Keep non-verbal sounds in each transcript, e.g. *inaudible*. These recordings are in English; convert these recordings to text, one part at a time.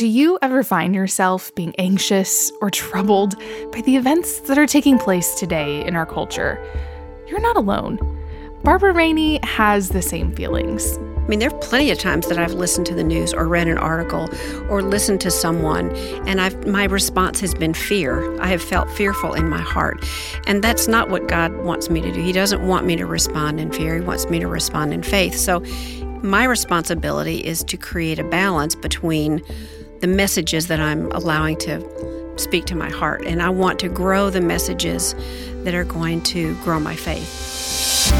Do you ever find yourself being anxious or troubled by the events that are taking place today in our culture? You're not alone. Barbara Rainey has the same feelings. I mean, there are plenty of times that I've listened to the news or read an article or listened to someone, and I've, my response has been fear. I have felt fearful in my heart. And that's not what God wants me to do. He doesn't want me to respond in fear, He wants me to respond in faith. So, my responsibility is to create a balance between the messages that I'm allowing to speak to my heart. And I want to grow the messages that are going to grow my faith.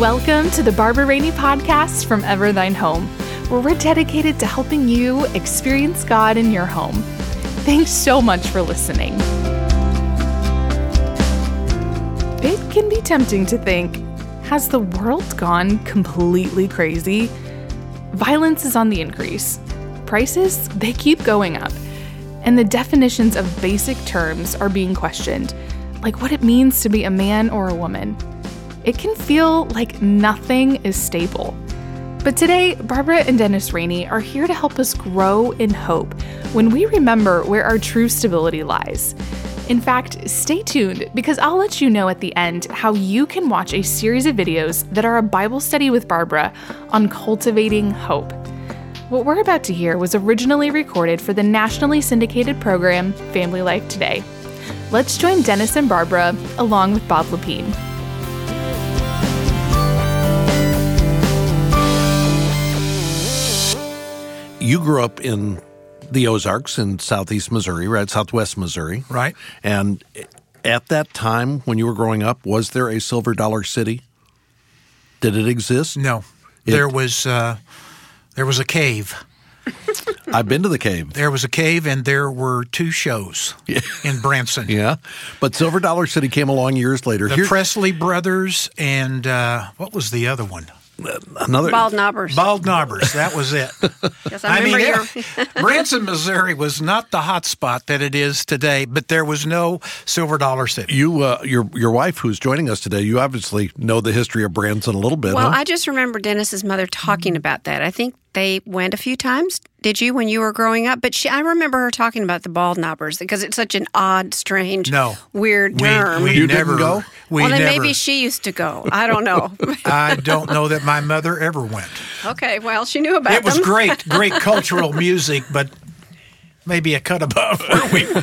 Welcome to the Barbara Rainey podcast from Ever Thine Home, where we're dedicated to helping you experience God in your home. Thanks so much for listening. It can be tempting to think has the world gone completely crazy? Violence is on the increase. Prices, they keep going up. And the definitions of basic terms are being questioned, like what it means to be a man or a woman it can feel like nothing is stable. But today, Barbara and Dennis Rainey are here to help us grow in hope when we remember where our true stability lies. In fact, stay tuned because I'll let you know at the end how you can watch a series of videos that are a Bible study with Barbara on cultivating hope. What we're about to hear was originally recorded for the nationally syndicated program Family Life Today. Let's join Dennis and Barbara along with Bob Lepine. you grew up in the Ozarks in southeast Missouri, right? Southwest Missouri. Right. And at that time, when you were growing up, was there a silver dollar city? Did it exist? No. It, there was uh, there was a cave. *laughs* I've been to the cave. There was a cave, and there were two shows in Branson. *laughs* yeah, but Silver Dollar City came along years later. The Here, Presley brothers, and uh, what was the other one? Another bald knobbers. Bald knobbers. That was it. *laughs* yes, I, I mean, it, *laughs* Branson, Missouri was not the hot spot that it is today, but there was no silver dollar city. You, uh, your your wife, who's joining us today, you obviously know the history of Branson a little bit. Well, huh? I just remember Dennis's mother talking about that. I think they went a few times. Did you when you were growing up? But she, I remember her talking about the bald knobbers because it's such an odd, strange, no, weird term. We, we you never go. We well, then never, maybe she used to go. I don't know. *laughs* I don't know that my mother ever went. Okay, well, she knew about it. It was great, great *laughs* cultural music, but maybe a cut above where we were. *laughs*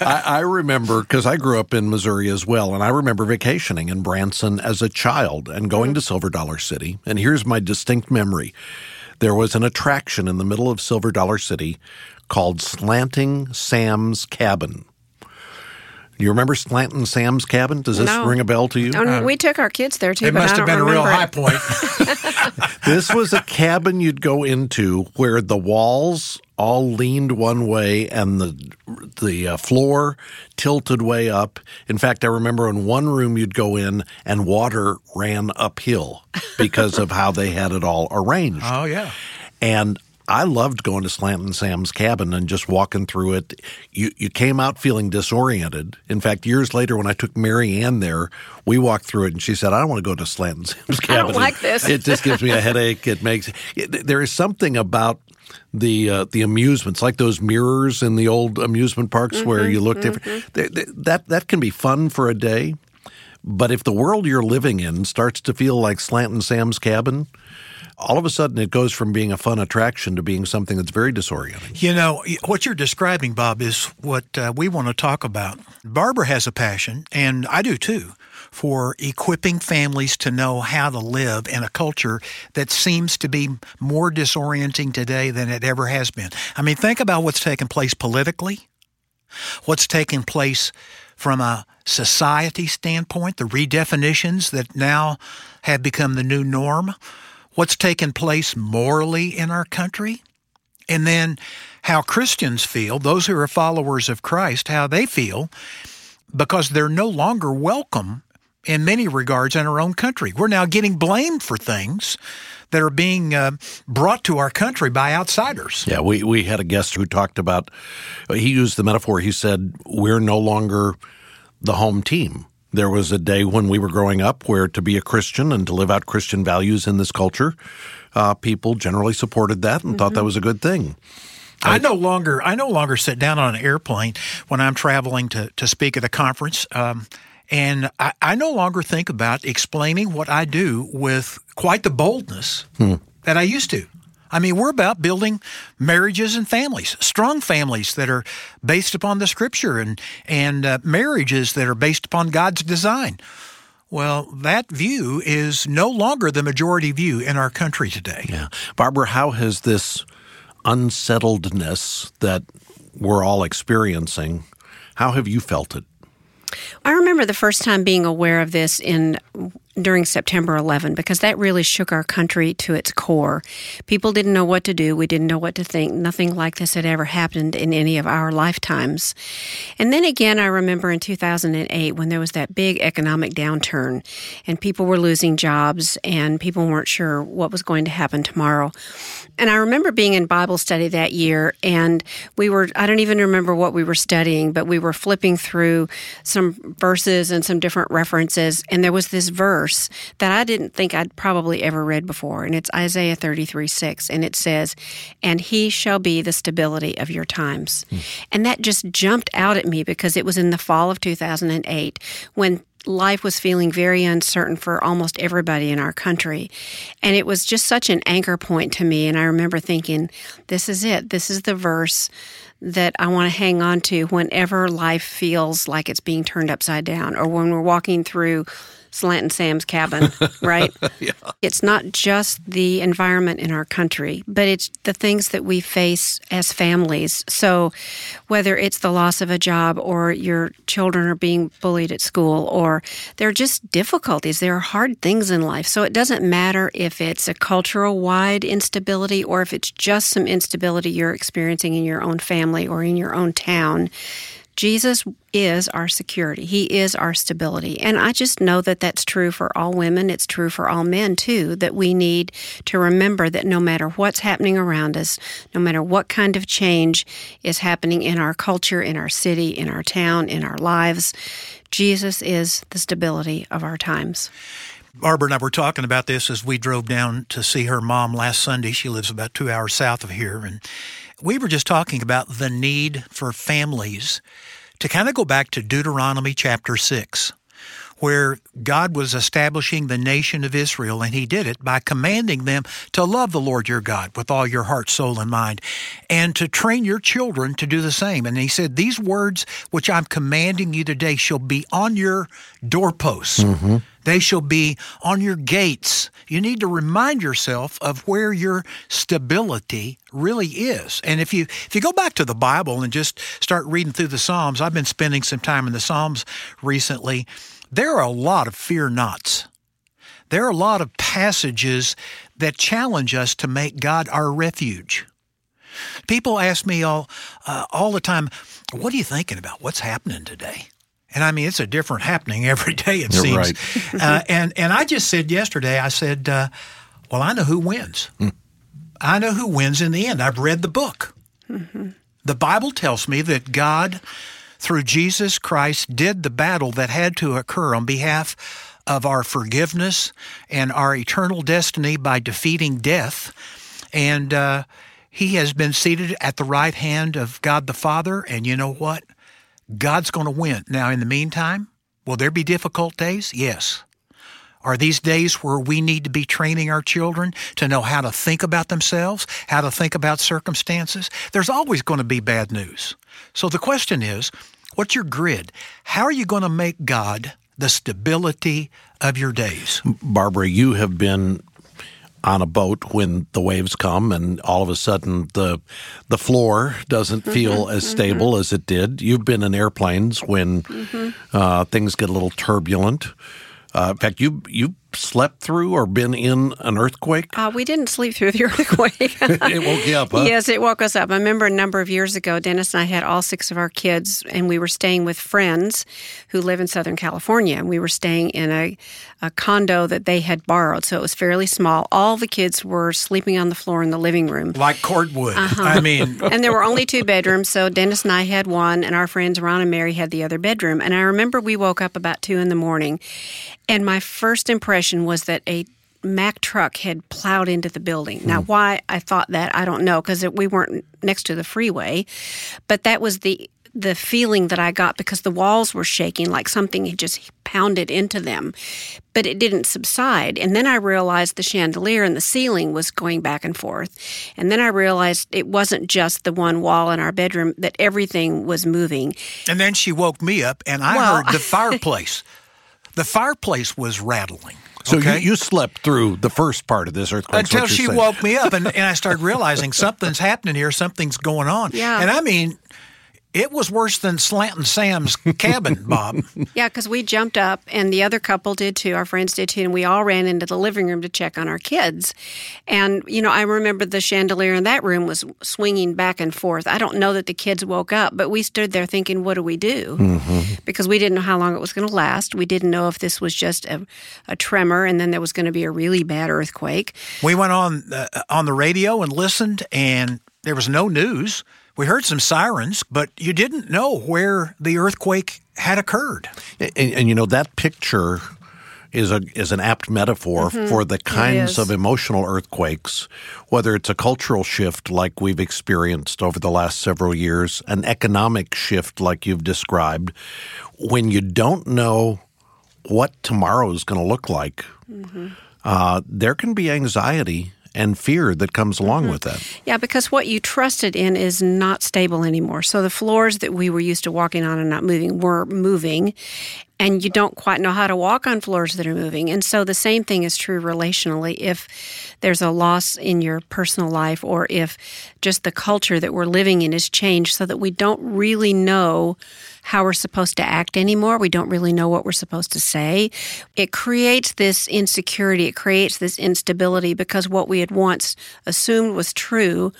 I, I, remember because I grew up in Missouri as well, and I remember vacationing in Branson as a child and going mm-hmm. to Silver Dollar City. And here's my distinct memory there was an attraction in the middle of Silver Dollar City called Slanting Sam's Cabin. You remember Slanting Sam's Cabin? Does this no. ring a bell to you? Uh, we took our kids there too. It must have been a real high point. *laughs* *laughs* this was a cabin you'd go into where the walls all leaned one way and the the uh, floor tilted way up. In fact, I remember in one room you'd go in and water ran uphill because of how they had it all arranged. Oh yeah. And I loved going to Slanting Sam's cabin and just walking through it. You you came out feeling disoriented. In fact, years later, when I took Mary Ann there, we walked through it, and she said, "I don't want to go to Slanting Sam's cabin. I don't like this. It just gives me a headache. It makes it, there is something about the uh, the amusements, like those mirrors in the old amusement parks mm-hmm, where you look mm-hmm. different. They, they, that that can be fun for a day, but if the world you're living in starts to feel like Slanting Sam's cabin, all of a sudden it goes from being a fun attraction to being something that's very disorienting. You know, what you're describing, Bob, is what uh, we want to talk about. Barbara has a passion, and I do too, for equipping families to know how to live in a culture that seems to be more disorienting today than it ever has been. I mean, think about what's taken place politically, what's taken place from a society standpoint, the redefinitions that now have become the new norm what's taken place morally in our country, and then how Christians feel, those who are followers of Christ, how they feel, because they're no longer welcome in many regards in our own country. We're now getting blamed for things that are being uh, brought to our country by outsiders. Yeah, we, we had a guest who talked about, he used the metaphor, he said, we're no longer the home team There was a day when we were growing up where to be a Christian and to live out Christian values in this culture, uh, people generally supported that and mm-hmm. thought that was a good thing. I no longer I no longer sit down on an airplane when I'm traveling to, to speak at a conference. Um, and I, I, no longer think about explaining what I do with quite the boldness hmm. that I used to. I mean, we're about building marriages and families, strong families that are based upon the Scripture, and and uh, marriages that are based upon God's design. Well, that view is no longer the majority view in our country today. Yeah, Barbara, how has this unsettledness that we're all experiencing? How have you felt it? I remember the first time being aware of this in during September 11 because that really shook our country to its core. People didn't know what to do. We didn't know what to think. Nothing like this had ever happened in any of our lifetimes. And then again, I remember in 2008 when there was that big economic downturn and people were losing jobs and people weren't sure what was going to happen tomorrow. And I remember being in Bible study that year and we were, I don't even remember what we were studying, but we were flipping through some verses and some different references and there was this verse verse that I didn't think I'd probably ever read before, and it's Isaiah 33 6, and it says, And he shall be the stability of your times. Mm. And that just jumped out at me because it was in the fall of 2008 when life was feeling very uncertain for almost everybody in our country. And it was just such an anchor point to me. And I remember thinking, this is it. This is the verse that I want to hang on to whenever life feels like it's being turned upside down or when we're walking through Slantin' Sam's cabin, *laughs* right? yeah. It's not just the environment in our country, but it's the things that we face as families. So, whether it's the loss of a job or your children are being bullied at school or there are just difficulties, there are hard things in life. So, it doesn't matter if it's a cultural wide instability or if it's just some instability you're experiencing in your own family or in your own town Jesus is our security. He is our stability. And I just know that that's true for all women. It's true for all men, too, that we need to remember that no matter what's happening around us, no matter what kind of change is happening in our culture, in our city, in our town, in our lives, Jesus is the stability of our times. Barbara and I were talking about this as we drove down to see her mom last Sunday. She lives about two hours south of here. And we were just talking about the need for families to kind of go back to Deuteronomy chapter 6 where God was establishing the nation of Israel, and He did it by commanding them to love the Lord your God with all your heart, soul, and mind, and to train your children to do the same. And He said, These words which I'm commanding you today shall be on your doorposts. Mm-hmm. They shall be on your gates. You need to remind yourself of where your stability really is. And if you if you go back to the Bible and just start reading through the Psalms, I've been spending some time in the Psalms recently there are a lot of fear nots. There are a lot of passages that challenge us to make God our refuge. People ask me all uh, all the time, "What are you thinking about? What's happening today?" And I mean, it's a different happening *laughs* every day. It You're seems. Right. *laughs* uh, and and I just said yesterday, I said, uh, "Well, I know who wins. Mm. I know who wins in the end. I've read the book. Mm-hmm. The Bible tells me that God through Jesus Christ did the battle that had to occur on behalf of our forgiveness and our eternal destiny by defeating death. And uh, he has been seated at the right hand of God the Father. And you know what? God's going to win. Now, in the meantime, will there be difficult days? Yes. Are these days where we need to be training our children to know how to think about themselves, how to think about circumstances? There's always going to be bad news. So the question is, what's your grid? How are you going to make God the stability of your days? Barbara, you have been on a boat when the waves come and all of a sudden the the floor doesn't mm-hmm, feel mm-hmm, as stable mm-hmm. as it did. You've been in airplanes when mm-hmm. uh, things get a little turbulent. Uh, in fact, you you slept through or been in an earthquake? Uh, we didn't sleep through the *laughs* earthquake. *laughs* it woke you up, huh? Yes, it woke us up. I remember a number of years ago, Dennis and I had all six of our kids, and we were staying with friends who live in Southern California. And we were staying in a, a condo that they had borrowed, so it was fairly small. All the kids were sleeping on the floor in the living room. Like cordwood. Uh-huh. I mean, *laughs* and there were only two bedrooms, so Dennis and I had one, and our friends Ron and Mary had the other bedroom. And I remember we woke up about two in the morning, and my first impression was that a Mack truck had plowed into the building. Hmm. Now, why I thought that, I don't know, because we weren't next to the freeway, but that was the the feeling that I got because the walls were shaking like something had just pounded into them. But it didn't subside. And then I realized the chandelier in the ceiling was going back and forth. And then I realized it wasn't just the one wall in our bedroom, that everything was moving. And then she woke me up and I well, heard the *laughs* fireplace. the fireplace was rattling. So okay? you, you, slept through the first part of this earthquake until she saying. woke me up, and, and I started realizing something's happening here. Something's going on. Yeah. And I mean, it was worse than Slantin' Sam's cabin, *laughs* Bob. yeah, because we jumped up, and the other couple did too. Our friends did too, and we all ran into the living room to check on our kids. And you know, I remember the chandelier in that room was swinging back and forth. I don't know that the kids woke up, but we stood there thinking, "What do we do?" Mm-hmm. Because we didn't know how long it was going to last. We didn't know if this was just a, a tremor, and then there was going to be a really bad earthquake. We went on uh, on the radio and listened, and there was no news. We heard some sirens, but you didn't know where the earthquake had occurred. And, and you know that picture is a is an apt metaphor mm-hmm. for the kinds of emotional earthquakes, whether it's a cultural shift like we've experienced over the last several years, an economic shift like you've described, when you don't know what tomorrow is going to look like, mm-hmm. uh, there can be anxiety and fear that comes along mm-hmm. with that. Yeah, because what you trusted in is not stable anymore. So the floors that we were used to walking on and not moving were moving, and you don't quite know how to walk on floors that are moving. And so the same thing is true relationally. If there's a loss in your personal life, or if just the culture that we're living in has changed so that we don't really know how we're supposed to act anymore, we don't really know what we're supposed to say, it creates this insecurity, it creates this instability because what we had once assumed was true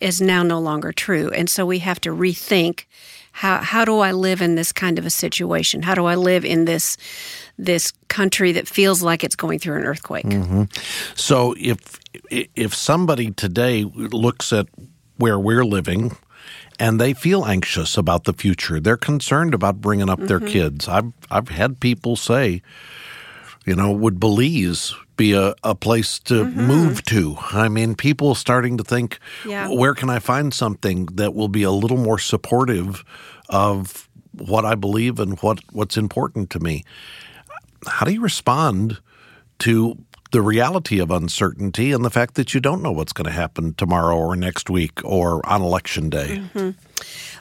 is now no longer true. And so we have to rethink how how do I live in this kind of a situation? How do I live in this this country that feels like it's going through an earthquake? Mm-hmm. So if if somebody today looks at where we're living and they feel anxious about the future, they're concerned about bringing up mm-hmm. their kids. I've I've had people say, you know, would Belize be a, a place to mm-hmm. move to. I mean, people starting to think, yeah. where can I find something that will be a little more supportive of what I believe and what, what's important to me? How do you respond to the reality of uncertainty and the fact that you don't know what's going to happen tomorrow or next week or on election day? Mm-hmm.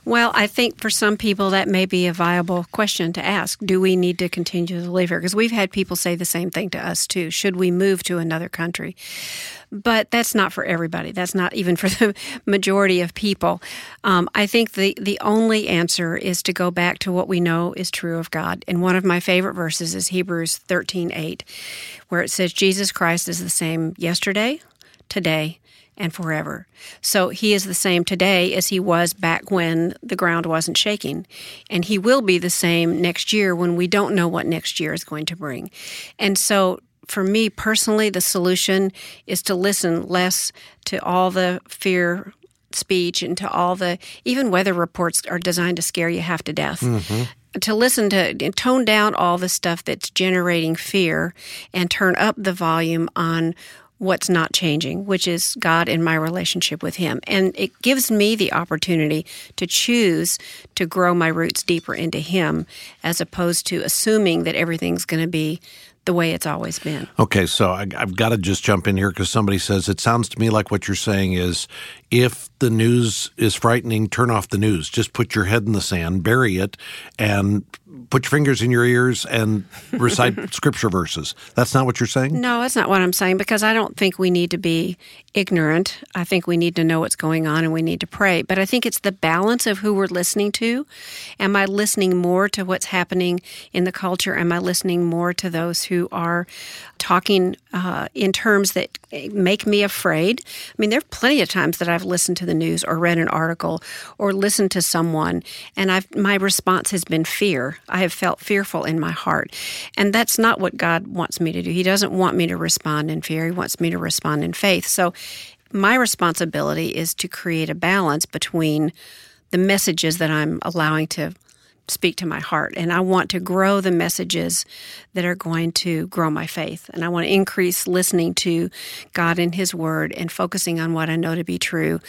Well, I think for some people that may be a viable question to ask. Do we need to continue to live here? Because we've had people say the same thing to us too. Should we move to another country? But that's not for everybody. That's not even for the *laughs* majority of people. Um, I think the, the only answer is to go back to what we know is true of God. And one of my favorite verses is Hebrews 13 8, where it says, Jesus Christ is the same yesterday, today, and forever. So he is the same today as he was back when the ground wasn't shaking. And he will be the same next year when we don't know what next year is going to bring. And so for me personally, the solution is to listen less to all the fear speech and to all the even weather reports are designed to scare you half to death. Mm-hmm to listen to tone down all the stuff that's generating fear and turn up the volume on what's not changing, which is God and my relationship with Him. And it gives me the opportunity to choose to grow my roots deeper into Him as opposed to assuming that everything's going to be the way it's always been. Okay, so I, have got to just jump in here because somebody says it sounds to me like what you're saying is if the news is frightening, turn off the news. Just put your head in the sand, bury it, and put your fingers in your ears and *laughs* recite scripture verses. That's not what you're saying? No, that's not what I'm saying because I don't think we need to be ignorant. I think we need to know what's going on and we need to pray. But I think it's the balance of who we're listening to. Am I listening more to what's happening in the culture? Am I listening more to those who are talking uh, in terms that make me afraid? I mean, there are plenty of times that I've listened to the news or read an article or listened to someone, and I've my response has been fear. I have felt fearful in my heart, and that's not what God wants me to do. He doesn't want me to respond in fear. He wants me to respond in faith. So, my responsibility is to create a balance between the messages that I'm allowing to speak to my heart. And I want to grow the messages that are going to grow my faith. And I want to increase listening to God and His Word and focusing on what I know to be true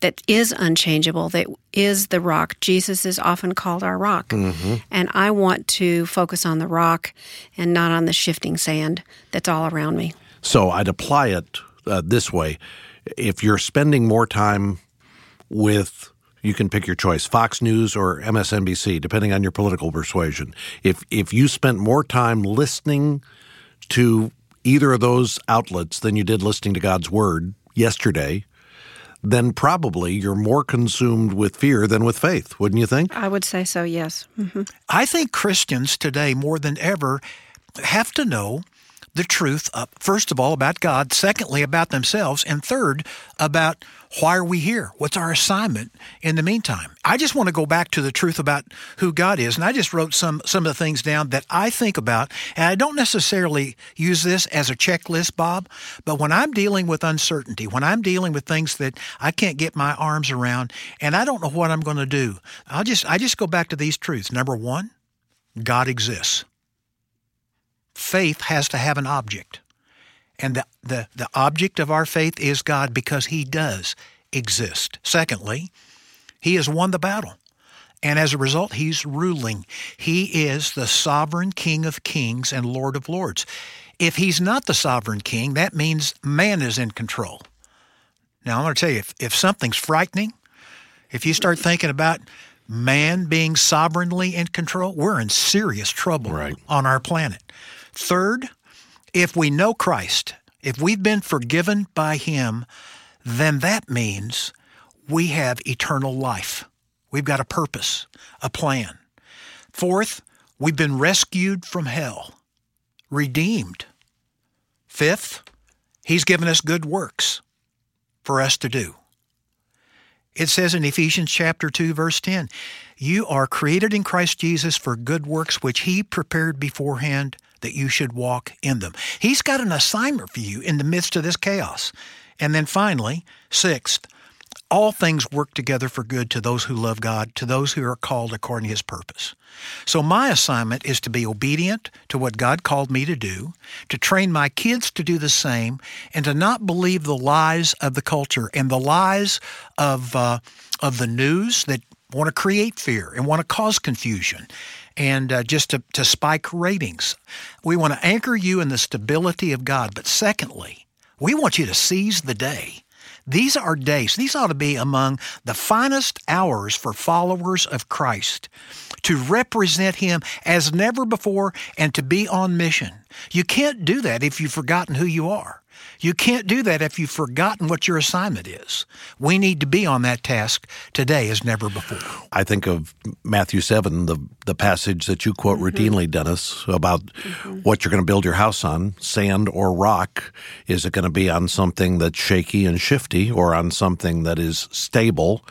that is unchangeable, that is the rock. Jesus is often called our rock. Mm-hmm. And I want to focus on the rock and not on the shifting sand that's all around me. So I'd apply it uh, this way if you're spending more time with you can pick your choice Fox News or MSNBC, depending on your political persuasion. If, if you spent more time listening to either of those outlets than you did listening to God's Word yesterday, then probably you're more consumed with fear than with faith, wouldn't you think? I would say so, yes. Mm-hmm. I think Christians today, more than ever, have to know the truth, uh, first of all, about God, secondly, about themselves, and third, about why are we here? What's our assignment in the meantime? I just want to go back to the truth about who God is. And I just wrote some, some of the things down that I think about. And I don't necessarily use this as a checklist, Bob, but when I'm dealing with uncertainty, when I'm dealing with things that I can't get my arms around and I don't know what I'm going to do, I'll just, I just go back to these truths. Number one, God exists. Faith has to have an object. And the, the, the object of our faith is God because He does exist. Secondly, He has won the battle. And as a result, He's ruling. He is the sovereign King of kings and Lord of lords. If He's not the sovereign King, that means man is in control. Now, I'm going to tell you if, if something's frightening, if you start thinking about man being sovereignly in control, we're in serious trouble right. on our planet. Third, if we know Christ, if we've been forgiven by Him, then that means we have eternal life. We've got a purpose, a plan. Fourth, we've been rescued from hell, redeemed. Fifth, He's given us good works for us to do. It says in Ephesians chapter 2 verse 10, you are created in Christ Jesus for good works which he prepared beforehand that you should walk in them. He's got an assignment for you in the midst of this chaos. And then finally, sixth, all things work together for good to those who love God, to those who are called according to his purpose. So my assignment is to be obedient to what God called me to do, to train my kids to do the same, and to not believe the lies of the culture and the lies of uh, of the news that want to create fear and want to cause confusion and uh, just to, to spike ratings. We want to anchor you in the stability of God. But secondly, we want you to seize the day. These are days, these ought to be among the finest hours for followers of Christ to represent Him as never before and to be on mission. You can't do that if you've forgotten who you are. You can't do that if you've forgotten what your assignment is. We need to be on that task today as never before. I think of Matthew 7, the, the passage that you quote mm-hmm. routinely, Dennis, about mm-hmm. what you're going to build your house on sand or rock. Is it going to be on something that's shaky and shifty or on something that is stable?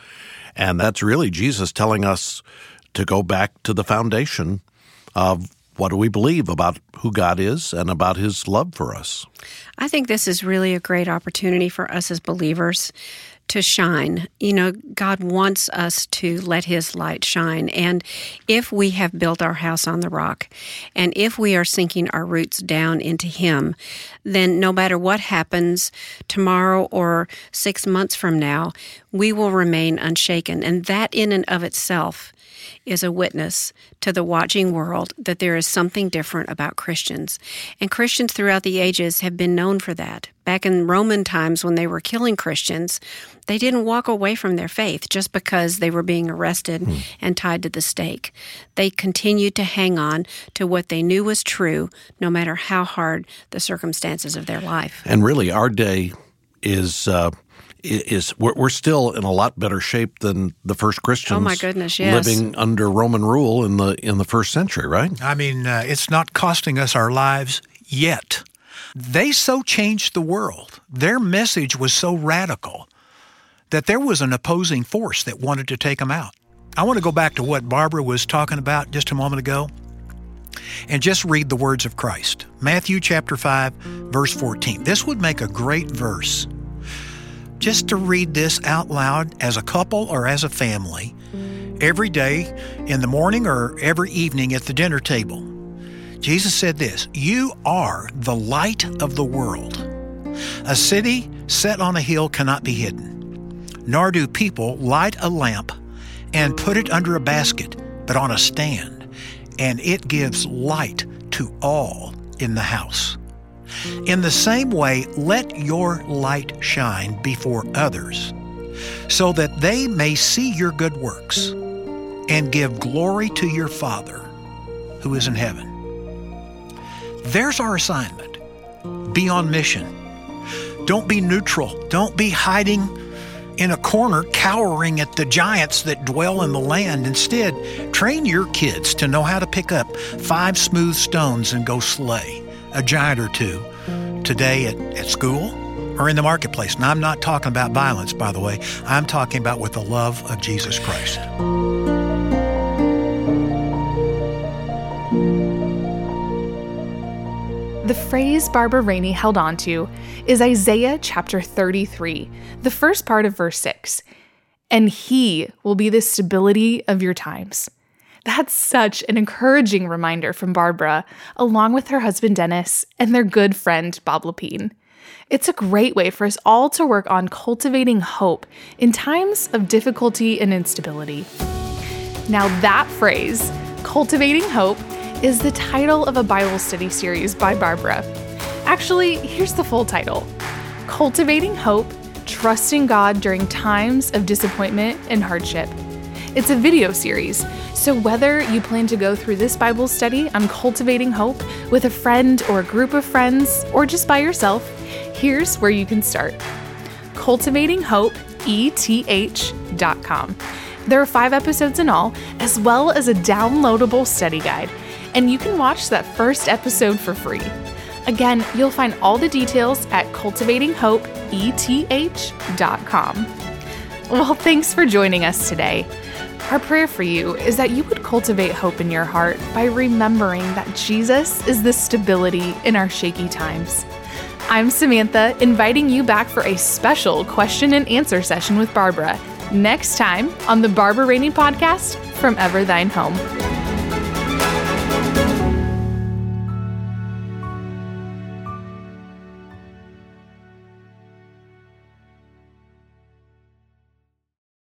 And that's really Jesus telling us to go back to the foundation of what do we believe about who God is and about his love for us? I think this is really a great opportunity for us as believers to shine. You know, God wants us to let His light shine. And if we have built our house on the rock, and if we are sinking our roots down into Him, then no matter what happens tomorrow or six months from now, we will remain unshaken. And that, in and of itself, is a witness to the watching world that there is something different about Christians. And Christians throughout the ages have been known for that Back in Roman times when they were killing Christians, they didn't walk away from their faith just because they were being arrested hmm. and tied to the stake. They continued to hang on to what they knew was true, no matter how hard the circumstances of their life. And really, our day is. Uh, is we're, we're, still in a lot better shape than the first Christians. Oh my goodness, yes. living under Roman rule in the in the first century, right? I mean, uh, it's not costing us our lives yet. They so changed the world. Their message was so radical that there was an opposing force that wanted to take them out. I want to go back to what Barbara was talking about just a moment ago and just read the words of Christ. Matthew chapter 5 verse 14. This would make a great verse. Just to read this out loud as a couple or as a family every day in the morning or every evening at the dinner table. Jesus said this You are the light of the world. A city set on a hill cannot be hidden, nor do people light a lamp and put it under a basket, but on a stand, and it gives light to all in the house. In the same way, let your light shine before others, so that they may see your good works and give glory to your Father who is in heaven. There's our assignment. Be on mission. Don't be neutral. Don't be hiding in a corner cowering at the giants that dwell in the land. Instead, train your kids to know how to pick up five smooth stones and go slay a giant or two today at, at school or in the marketplace. And I'm not talking about violence, by the way. I'm talking about with the love of Jesus Christ. The phrase Barbara Rainey held onto is Isaiah chapter 33, the first part of verse 6. And he will be the stability of your times. That's such an encouraging reminder from Barbara, along with her husband Dennis and their good friend Bob Lepine. It's a great way for us all to work on cultivating hope in times of difficulty and instability. Now, that phrase, cultivating hope, is the title of a Bible study series by Barbara. Actually, here's the full title Cultivating Hope Trusting God During Times of Disappointment and Hardship. It's a video series, so whether you plan to go through this Bible study on cultivating hope with a friend or a group of friends, or just by yourself, here's where you can start. CultivatingHopeETH.com. There are five episodes in all, as well as a downloadable study guide and you can watch that first episode for free. Again, you'll find all the details at cultivatinghopeeth.com. Well, thanks for joining us today. Our prayer for you is that you would cultivate hope in your heart by remembering that Jesus is the stability in our shaky times. I'm Samantha, inviting you back for a special question and answer session with Barbara next time on the Barbara Rainey podcast from Ever Thine Home.